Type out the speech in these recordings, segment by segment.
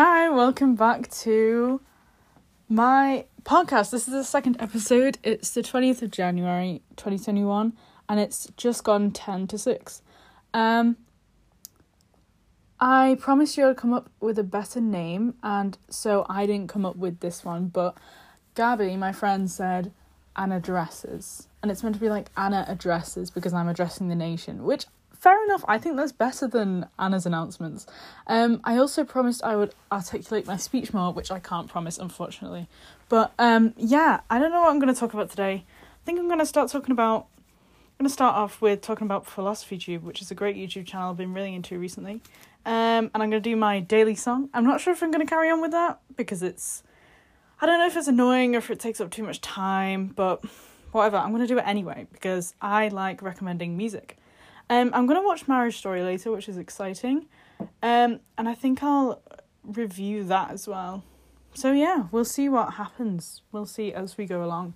Hi, welcome back to my podcast. This is the second episode. It's the 20th of January 2021 and it's just gone 10 to 6. Um I promised you I'd come up with a better name and so I didn't come up with this one, but Gabby, my friend said Anna dresses. And it's meant to be like Anna addresses because I'm addressing the nation, which fair enough. I think that's better than Anna's announcements. Um, I also promised I would articulate my speech more, which I can't promise, unfortunately. But um, yeah, I don't know what I'm going to talk about today. I think I'm going to start talking about. I'm going to start off with talking about Philosophy Tube, which is a great YouTube channel I've been really into recently. Um, and I'm going to do my daily song. I'm not sure if I'm going to carry on with that because it's. I don't know if it's annoying or if it takes up too much time, but whatever. I'm going to do it anyway because I like recommending music. Um, I'm gonna watch Marriage Story later, which is exciting. Um, and I think I'll review that as well. So yeah, we'll see what happens. We'll see as we go along.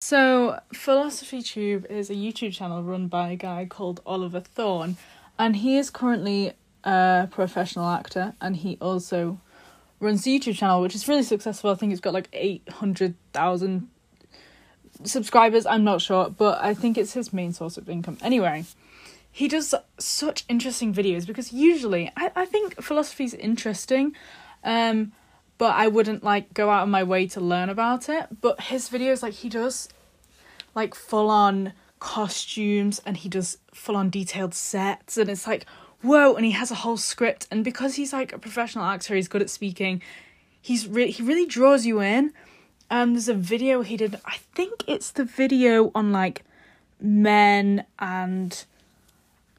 So, Philosophy Tube is a YouTube channel run by a guy called Oliver Thorne, and he is currently a professional actor, and he also runs the YouTube channel, which is really successful. I think it's got like 800,000 subscribers, I'm not sure, but I think it's his main source of income. Anyway, he does such interesting videos because usually I, I think philosophy is interesting, um, but I wouldn't like go out of my way to learn about it. But his videos, like he does like full on costumes and he does full on detailed sets and it's like whoa and he has a whole script and because he's like a professional actor he's good at speaking he's re- he really draws you in um, there's a video he did. I think it's the video on like men and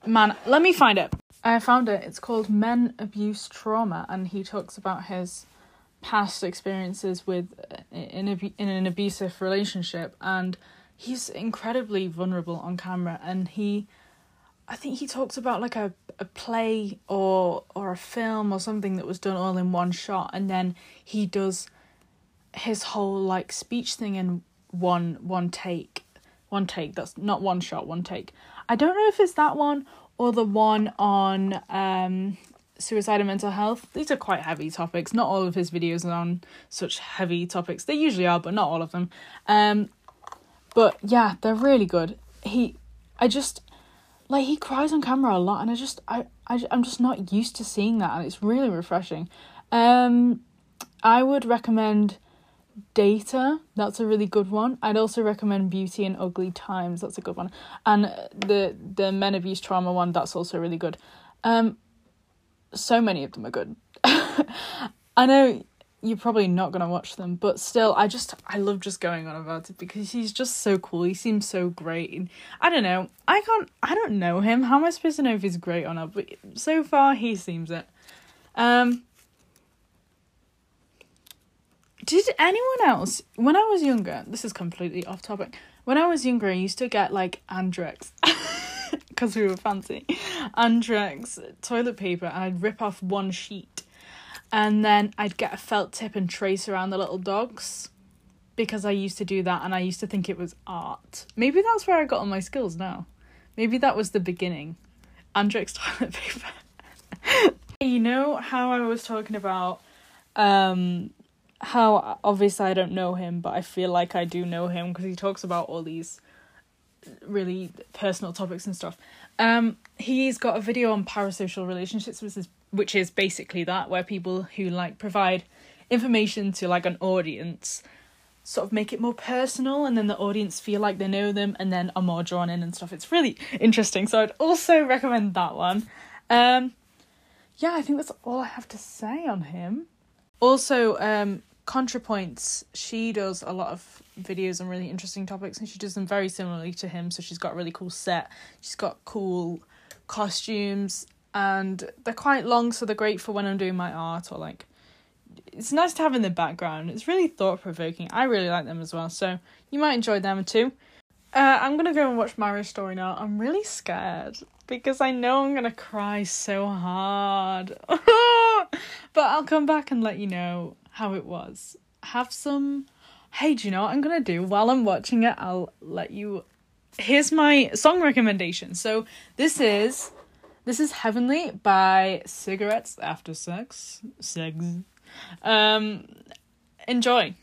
man. Let me find it. I found it. It's called Men Abuse Trauma, and he talks about his past experiences with uh, in a, in an abusive relationship, and he's incredibly vulnerable on camera. And he, I think he talks about like a a play or or a film or something that was done all in one shot, and then he does his whole like speech thing in one one take one take that's not one shot one take. I don't know if it's that one or the one on um suicide and mental health. These are quite heavy topics. Not all of his videos are on such heavy topics. They usually are but not all of them. Um but yeah they're really good. He i just like he cries on camera a lot and i just i, I i'm just not used to seeing that and it's really refreshing. Um i would recommend Data, that's a really good one. I'd also recommend Beauty and Ugly Times, that's a good one. And the the Men Abuse Trauma one, that's also really good. Um so many of them are good. I know you're probably not gonna watch them, but still I just I love just going on about it because he's just so cool. He seems so great. And I don't know. I can't I don't know him. How am I supposed to know if he's great or not? But so far he seems it. Um did anyone else, when I was younger, this is completely off topic. When I was younger, I used to get like Andrex because we were fancy. Andrex toilet paper, and I'd rip off one sheet, and then I'd get a felt tip and trace around the little dogs because I used to do that, and I used to think it was art. Maybe that's where I got all my skills now. Maybe that was the beginning. Andrex toilet paper. you know how I was talking about um how obviously I don't know him, but I feel like I do know him because he talks about all these really personal topics and stuff. Um, he's got a video on parasocial relationships, which is which is basically that, where people who like provide information to like an audience sort of make it more personal and then the audience feel like they know them and then are more drawn in and stuff. It's really interesting. So I'd also recommend that one. Um yeah, I think that's all I have to say on him. Also, um ContraPoints, she does a lot of videos on really interesting topics and she does them very similarly to him. So she's got a really cool set, she's got cool costumes, and they're quite long, so they're great for when I'm doing my art or like. It's nice to have in the background. It's really thought provoking. I really like them as well, so you might enjoy them too. Uh, I'm gonna go and watch Marriage Story now. I'm really scared because I know I'm gonna cry so hard. but I'll come back and let you know how it was. Have some. Hey, do you know what I'm gonna do? While I'm watching it, I'll let you. Here's my song recommendation. So this is This is Heavenly by Cigarettes After Sex. Sex. Um, enjoy.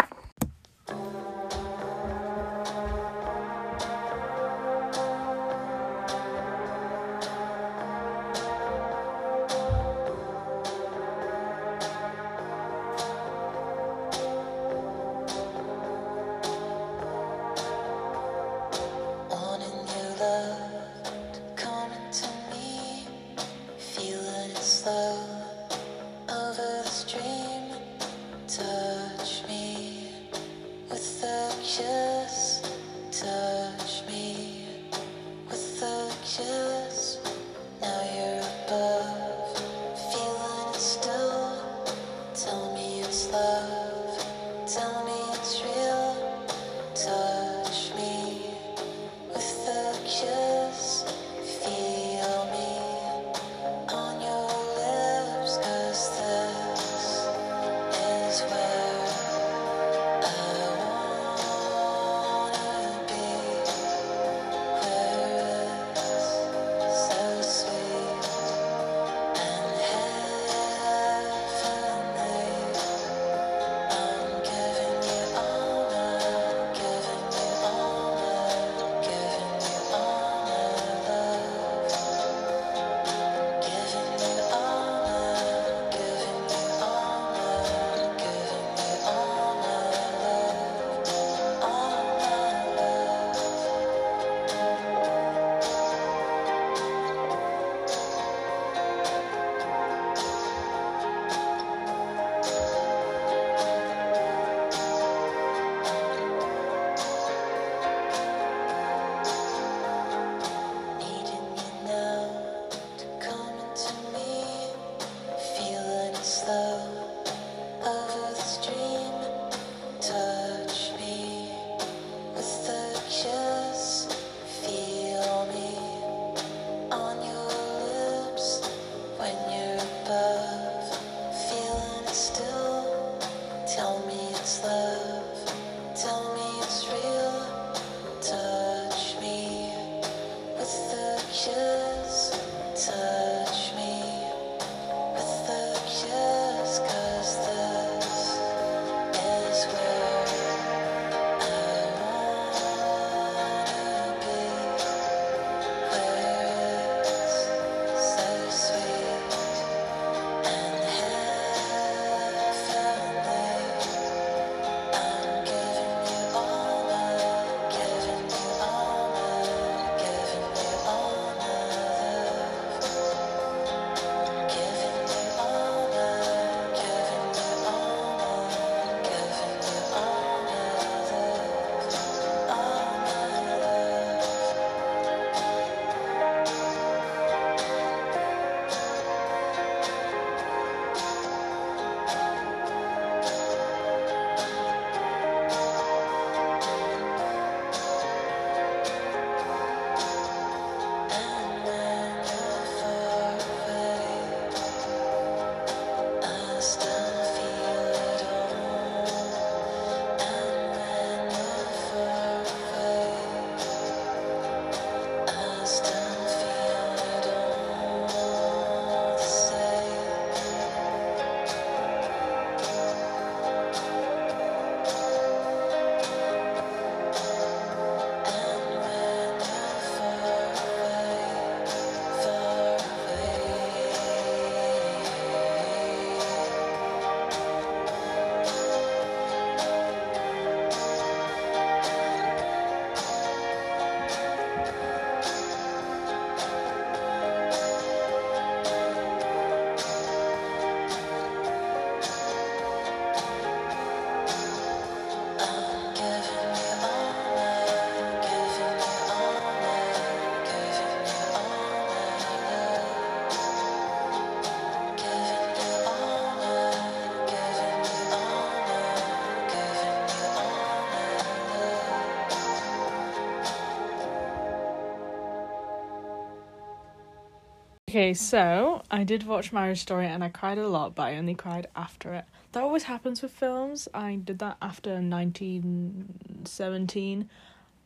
Okay, so I did watch Marriage Story and I cried a lot, but I only cried after it. That always happens with films. I did that after 1917.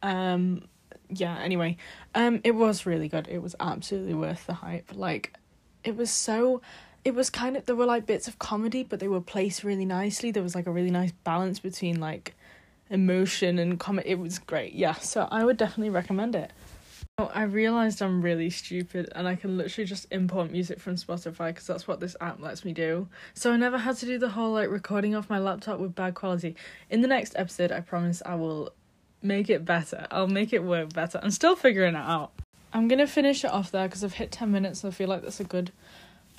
Um, yeah, anyway, um it was really good. It was absolutely worth the hype. Like it was so it was kind of there were like bits of comedy but they were placed really nicely. There was like a really nice balance between like emotion and comedy. It was great. Yeah, so I would definitely recommend it. Oh, I realized I'm really stupid and I can literally just import music from Spotify because that's what this app lets me do. So I never had to do the whole like recording off my laptop with bad quality. In the next episode, I promise I will make it better. I'll make it work better. I'm still figuring it out. I'm gonna finish it off there because I've hit 10 minutes and I feel like that's a good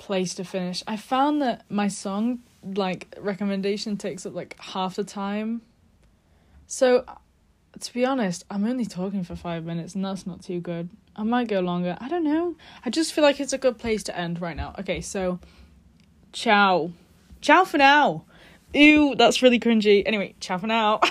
place to finish. I found that my song like recommendation takes up like half the time. So to be honest, I'm only talking for five minutes and that's not too good. I might go longer. I don't know. I just feel like it's a good place to end right now. Okay, so ciao. Ciao for now. Ew, that's really cringy. Anyway, ciao for now.